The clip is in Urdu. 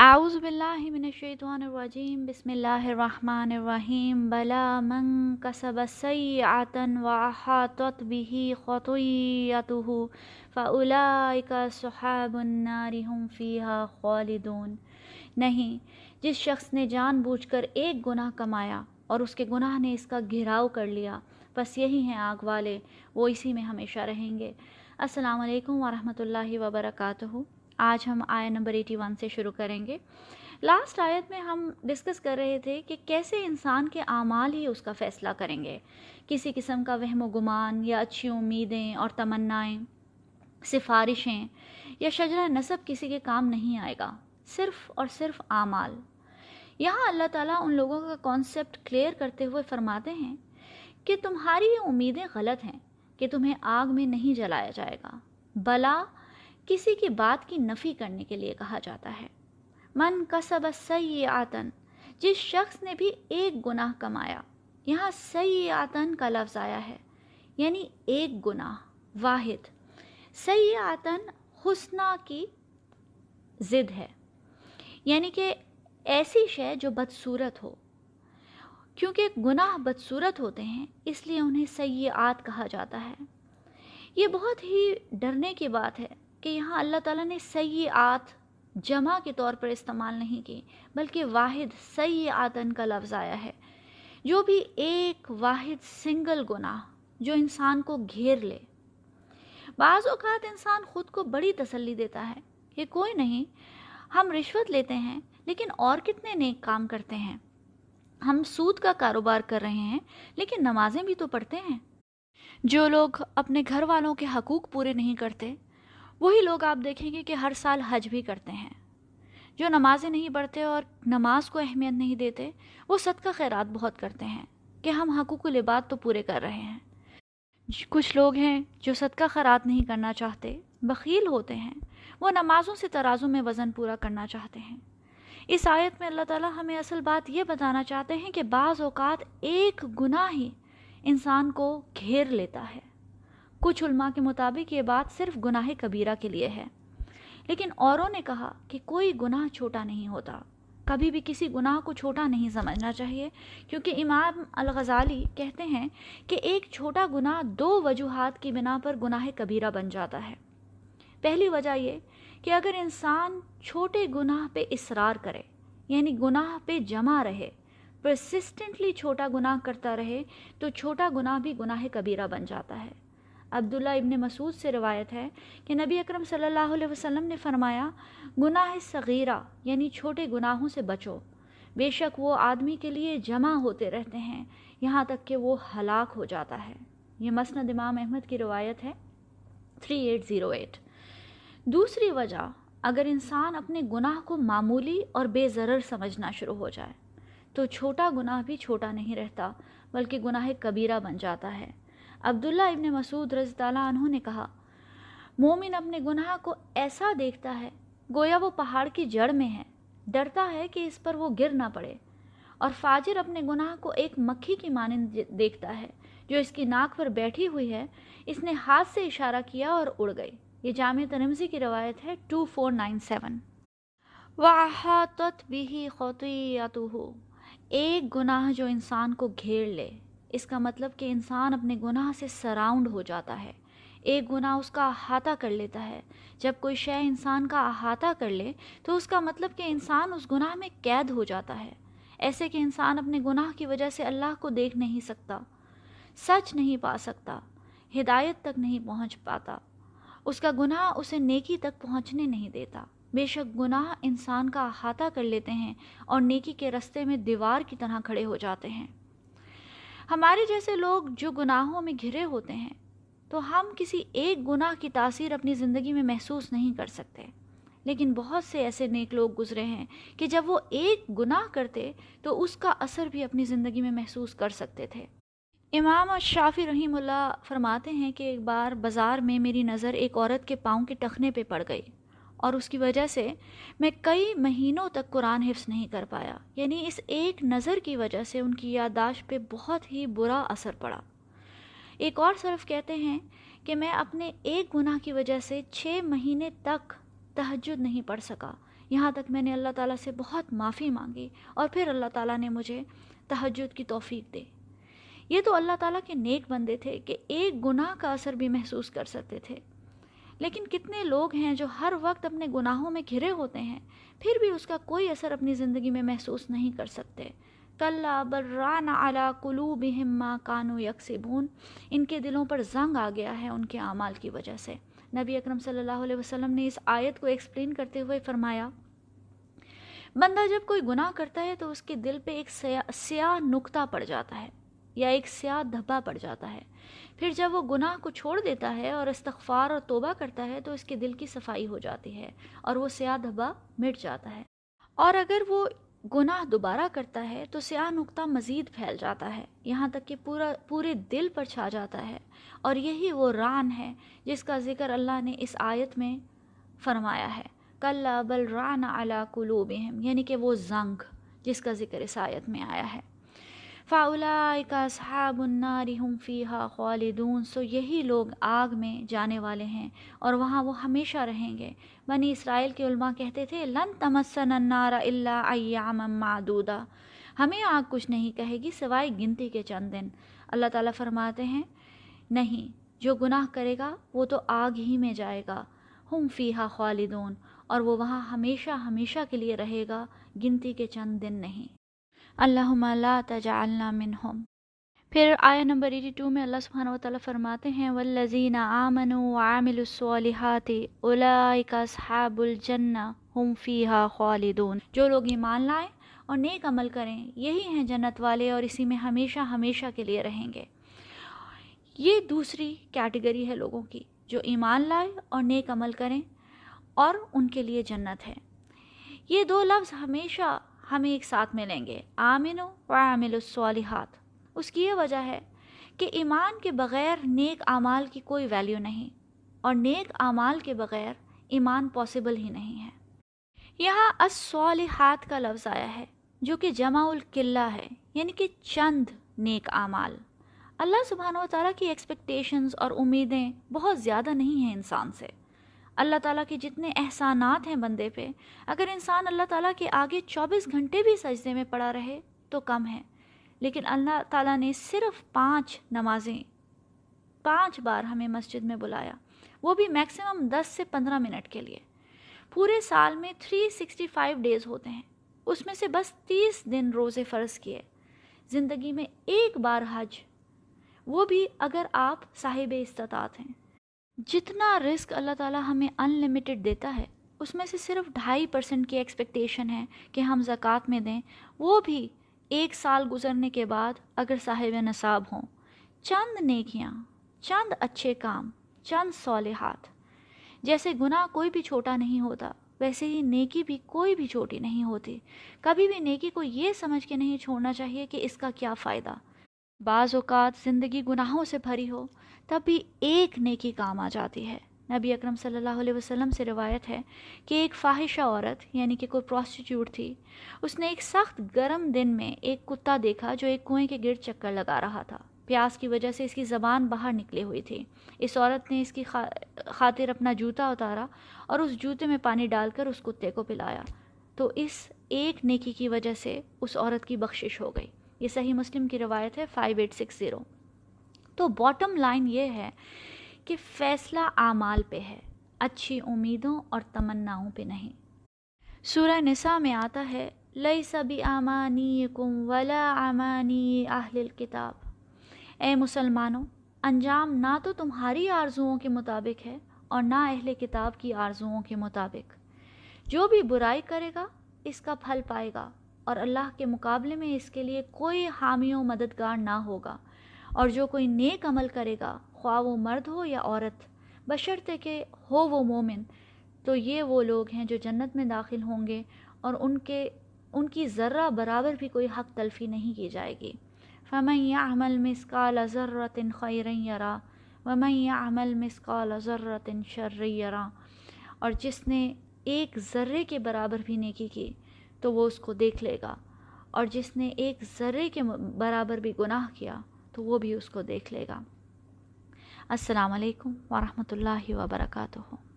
اعوذ باللہ من الشیطان الرجیم، بسم اللہ الرحمن الرحیم، بلا من کسب سیعتا وعحاطت به خطیته فاولائک صحاب النار هم فیها خالدون۔ نہیں، جس شخص نے جان بوجھ کر ایک گناہ کمایا اور اس کے گناہ نے اس کا گھراؤ کر لیا، بس یہی ہیں آگ والے، وہ اسی میں ہمیشہ رہیں گے۔ السلام علیکم ورحمۃ اللہ وبرکاتہ۔ آج ہم آیت نمبر ایٹی ون سے شروع کریں گے۔ لاسٹ آیت میں ہم ڈسکس کر رہے تھے کہ کیسے انسان کے اعمال ہی اس کا فیصلہ کریں گے۔ کسی قسم کا وہم و گمان یا اچھی امیدیں اور تمنائیں، سفارشیں یا شجرہ نصب کسی کے کام نہیں آئے گا، صرف اور صرف اعمال۔ یہاں اللہ تعالیٰ ان لوگوں کا کانسیپٹ کلیئر کرتے ہوئے فرماتے ہیں کہ تمہاری یہ امیدیں غلط ہیں کہ تمہیں آگ میں نہیں جلایا جائے گا، بلا کسی کی بات کی نفی کرنے کے لیے کہا جاتا ہے۔ من کسب سی آتن جس شخص نے بھی ایک گناہ کمایا، یہاں سی آتن کا لفظ آیا ہے یعنی ایک گناہ، واحد۔ سی آتن حسنہ کی ضد ہے یعنی کہ ایسی شے جو بدصورت ہو۔ کیونکہ گناہ بدصورت ہوتے ہیں، اس لیے انہیں سیئات کہا جاتا ہے۔ یہ بہت ہی ڈرنے کی بات ہے۔ کہ یہاں اللہ تعالیٰ نے سیئات جمع کے طور پر استعمال نہیں کی، بلکہ واحد سیئاتن کا لفظ آیا ہے۔ جو بھی ایک واحد سنگل گناہ جو انسان کو گھیر لے، بعض اوقات انسان خود کو بڑی تسلی دیتا ہے کہ کوئی نہیں، ہم رشوت لیتے ہیں، لیکن اور کتنے نیک کام کرتے ہیں۔ ہم سود کا کاروبار کر رہے ہیں، لیکن نمازیں بھی تو پڑھتے ہیں۔ جو لوگ اپنے گھر والوں کے حقوق پورے نہیں کرتے وہی لوگ آپ دیکھیں گے کہ ہر سال حج بھی کرتے ہیں۔ جو نمازیں نہیں پڑھتے اور نماز کو اہمیت نہیں دیتے، وہ صدقہ خیرات بہت کرتے ہیں کہ ہم حقوق و لباد تو پورے کر رہے ہیں۔ کچھ لوگ ہیں جو صدقہ خیرات نہیں کرنا چاہتے، بخیل ہوتے ہیں، وہ نمازوں سے ترازوں میں وزن پورا کرنا چاہتے ہیں۔ اس آیت میں اللہ تعالیٰ ہمیں اصل بات یہ بتانا چاہتے ہیں کہ بعض اوقات ایک گناہ ہی انسان کو گھیر لیتا ہے۔ کچھ علماء کے مطابق یہ بات صرف گناہ کبیرہ کے لیے ہے۔ لیکن اوروں نے کہا کہ کوئی گناہ چھوٹا نہیں ہوتا۔ کبھی بھی کسی گناہ کو چھوٹا نہیں سمجھنا چاہیے، کیونکہ امام الغزالی کہتے ہیں کہ ایک چھوٹا گناہ دو وجوہات کی بنا پر گناہ کبیرہ بن جاتا ہے۔ پہلی وجہ یہ کہ اگر انسان چھوٹے گناہ پہ اصرار کرے یعنی گناہ پہ جمع رہے پرسسٹنٹلی چھوٹا گناہ کرتا رہے، تو چھوٹا گناہ بھی گناہ کبیرہ بن جاتا ہے۔ عبداللہ ابن مسعود سے روایت ہے کہ نبی اکرم صلی اللہ علیہ وسلم نے فرمایا، گناہ صغیرہ یعنی چھوٹے گناہوں سے بچو۔ بے شک وہ آدمی کے لیے جمع ہوتے رہتے ہیں، یہاں تک کہ وہ ہلاک ہو جاتا ہے۔ یہ مسند امام احمد کی روایت ہے 3808 دوسری وجہ، اگر انسان اپنے گناہ کو معمولی اور بے ضرر سمجھنا شروع ہو جائے، تو چھوٹا گناہ بھی چھوٹا نہیں رہتا، بلکہ گناہ کبیرہ بن جاتا ہے۔ عبداللہ ابن مسعود رضی اللہ عنہ نے کہا، مومن اپنے گناہ کو ایسا دیکھتا ہے، گویا وہ پہاڑ کی جڑ میں ہے۔ ڈرتا ہے کہ اس پر وہ گر نہ پڑے۔ اور فاجر اپنے گناہ کو ایک مکھی کی مانند دیکھتا ہے، جو اس کی ناک پر بیٹھی ہوئی ہے۔ اس نے ہاتھ سے اشارہ کیا اور اڑ گئی۔ یہ جامع تنمزی کی روایت ہے، ٹو فور نائن سیون۔ بھی خطیتہ ایک گناہ جو انسان کو گھیر لے۔ اس کا مطلب کہ انسان اپنے گناہ سے سراؤنڈ ہو جاتا ہے۔ ایک گناہ اس کا احاطہ کر لیتا ہے۔ جب کوئی شے انسان کا احاطہ کر لے، تو اس کا مطلب کہ انسان اس گناہ میں قید ہو جاتا ہے۔ ایسے کہ انسان اپنے گناہ کی وجہ سے اللہ کو دیکھ نہیں سکتا، سچ نہیں پا سکتا، ہدایت تک نہیں پہنچ پاتا۔ اس کا گناہ اسے نیکی تک پہنچنے نہیں دیتا۔ بے شک گناہ انسان کا احاطہ کر لیتے ہیں اور نیکی کے رستے میں دیوار کی طرح کھڑے ہو جاتے ہیں۔ ہمارے جیسے لوگ جو گناہوں میں گھرے ہوتے ہیں، تو ہم کسی ایک گناہ کی تاثیر اپنی زندگی میں محسوس نہیں کر سکتے۔ لیکن بہت سے ایسے نیک لوگ گزرے ہیں کہ جب وہ ایک گناہ کرتے، تو اس کا اثر بھی اپنی زندگی میں محسوس کر سکتے تھے۔ امام شافی رحیم اللہ فرماتے ہیں کہ ایک بار بازار میں میری نظر ایک عورت کے پاؤں کے ٹخنے پہ پڑ گئی۔ اور اس کی وجہ سے میں کئی مہینوں تک قرآن حفظ نہیں کر پایا۔ یعنی اس ایک نظر کی وجہ سے ان کی یادداشت پہ بہت ہی برا اثر پڑا۔ ایک اور صرف کہتے ہیں کہ میں اپنے ایک گناہ کی وجہ سے چھ مہینے تک تہجد نہیں پڑھ سکا۔ یہاں تک میں نے اللہ تعالیٰ سے بہت معافی مانگی اور پھر اللہ تعالیٰ نے مجھے تہجد کی توفیق دے یہ تو اللہ تعالیٰ کے نیک بندے تھے کہ ایک گناہ کا اثر بھی محسوس کر سکتے تھے۔ لیکن کتنے لوگ ہیں جو ہر وقت اپنے گناہوں میں گھرے ہوتے ہیں، پھر بھی اس کا کوئی اثر اپنی زندگی میں محسوس نہیں کر سکتے۔ کلّا بران اعلیٰ کلو بہما کانو یکسبون۔ ان کے دلوں پر زنگ آ گیا ہے ان کے اعمال کی وجہ سے۔ نبی اکرم صلی اللہ علیہ وسلم نے اس آیت کو ایکسپلین کرتے ہوئے فرمایا، بندہ جب کوئی گناہ کرتا ہے تو اس کے دل پہ ایک سیاہ نقطہ پڑ جاتا ہے۔ یا ایک سیاہ دھبا پڑ جاتا ہے۔ پھر جب وہ گناہ کو چھوڑ دیتا ہے اور استغفار اور توبہ کرتا ہے تو اس کے دل کی صفائی ہو جاتی ہے اور وہ سیاہ دھبا مٹ جاتا ہے۔ اور اگر وہ گناہ دوبارہ کرتا ہے تو سیاہ نقطہ مزید پھیل جاتا ہے۔ یہاں تک کہ پورا، پورے دل پر چھا جاتا ہے۔ اور یہی وہ ران ہے جس کا ذکر اللہ نے اس آیت میں فرمایا ہے۔ کل بل ران علا قلوبہم یعنی کہ وہ زنگ جس کا ذکر اس آیت میں آیا ہے۔ فاؤلائکا صحاب النار ہم فیہا خالدون سو یہی لوگ آگ میں جانے والے ہیں اور وہاں وہ ہمیشہ رہیں گے۔ بنی اسرائیل کے علماء کہتے تھے، لن تمسن النار الا ایام معدودہ ہمیں آگ کچھ نہیں کہے گی سوائے گنتی کے چند دن۔ اللہ تعالیٰ فرماتے ہیں، نہیں، جو گناہ کرے گا وہ تو آگ ہی میں جائے گا۔ ہم فیہا خالدون اور وہ وہاں ہمیشہ ہمیشہ کے لیے رہے گا، گنتی کے چند دن نہیں۔ اللہم لا تجعلنا منہم۔ پھر آیا نمبر 82 میں اللہ سبحانہ وتعالی فرماتے ہیں، والذین آمنوا وعاملوا الصالحات اولئک اصحاب الجنہ ہم فیہا خالدون۔ جو لوگ ایمان لائیں اور نیک عمل کریں، یہی ہیں جنت والے اور اسی میں ہمیشہ ہمیشہ کے لیے رہیں گے۔ یہ دوسری کیٹیگری ہے لوگوں کی، جو ایمان لائے اور نیک عمل کریں اور ان کے لیے جنت ہے۔ یہ دو لفظ ہمیشہ ہمیں ایک ساتھ ملیں گے۔ آمن و عامل الصالحات۔ اس کی یہ وجہ ہے کہ ایمان کے بغیر نیک اعمال کی کوئی ویلیو نہیں اور نیک اعمال کے بغیر ایمان پاسبل ہی نہیں ہے۔ یہاں الصالحات کا لفظ آیا ہے، جو کہ جمع القلہ ہے یعنی کہ چند نیک اعمال۔ اللہ سبحانہ و تعالیٰ کی ایکسپیکٹیشنز اور امیدیں بہت زیادہ نہیں ہیں انسان سے۔ اللہ تعالیٰ کے جتنے احسانات ہیں بندے پہ، اگر انسان اللہ تعالیٰ کے آگے چوبیس گھنٹے بھی سجدے میں پڑا رہے تو کم ہے۔ لیکن اللہ تعالیٰ نے صرف پانچ نمازیں، پانچ بار ہمیں مسجد میں بلایا، وہ بھی میکسیمم دس سے پندرہ منٹ کے لیے۔ پورے سال میں تھری سکسٹی فائیو ڈیز ہوتے ہیں، اس میں سے بس تیس دن روزے فرض کیے۔ زندگی میں ایک بار حج، وہ بھی اگر آپ صاحب استطاعت ہیں۔ جتنا رسک اللہ تعالیٰ ہمیں ان لمیٹڈ دیتا ہے، اس میں سے صرف ڈھائی پرسنٹ کی ایکسپیکٹیشن ہے کہ ہم زکوٰۃ میں دیں۔ وہ بھی ایک سال گزرنے کے بعد اگر صاحب نصاب ہوں۔ چند نیکیاں، چند اچھے کام، چند صالحات۔ جیسے گناہ کوئی بھی چھوٹا نہیں ہوتا، ویسے ہی نیکی بھی کوئی بھی چھوٹی نہیں ہوتی۔ کبھی بھی نیکی کو یہ سمجھ کے نہیں چھوڑنا چاہیے کہ اس کا کیا فائدہ۔ بعض اوقات زندگی گناہوں سے بھری ہو، تب بھی ایک نیکی کام آ جاتی ہے۔ نبی اکرم صلی اللہ علیہ وسلم سے روایت ہے کہ ایک فاحشہ عورت یعنی کہ کوئی پروسٹیٹیوٹ تھی، اس نے ایک سخت گرم دن میں ایک کتا دیکھا جو ایک کنویں کے گرد چکر لگا رہا تھا۔ پیاس کی وجہ سے اس کی زبان باہر نکلی ہوئی تھی۔ اس عورت نے اس کی خاطر اپنا جوتا اتارا اور اس جوتے میں پانی ڈال کر اس کتے کو پلایا۔ تو اس ایک نیکی کی وجہ سے اس عورت کی بخشش ہو گئی۔ یہ صحیح مسلم کی روایت ہے فائیو ایٹ سکس زیرو تو باٹم لائن یہ ہے کہ فیصلہ اعمال پہ ہے، اچھی امیدوں اور تمناؤں پہ نہیں۔ سورہ نساء میں آتا ہے لئی سبھی آمانی کم ولا آمانی اہل الکتاب اے مسلمانوں، انجام نہ تو تمہاری آرزوؤں کے مطابق ہے اور نہ اہل کتاب کی آرزوؤں کے مطابق۔ جو بھی برائی کرے گا، اس کا پھل پائے گا۔ اور اللہ کے مقابلے میں اس کے لیے کوئی حامی و مددگار نہ ہوگا۔ اور جو کوئی نیک عمل کرے گا، خواہ وہ مرد ہو یا عورت بشرط کہ ہو وہ مومن، تو یہ وہ لوگ ہیں جو جنت میں داخل ہوں گے اور ان کے، ان کی ذرہ برابر بھی کوئی حق تلفی نہیں کی جائے گی۔ فمن يعمل مثقال ذرة خيرا يرى، ومن يعمل مثقال ذرة شرا يرى۔ اور جس نے ایک ذرے کے برابر بھی نیکی کی تو وہ اس کو دیکھ لے گا۔ اور جس نے ایک ذرے کے برابر بھی گناہ کیا تو وہ بھی اس کو دیکھ لے گا۔ السلام علیکم ورحمۃ اللہ وبرکاتہ۔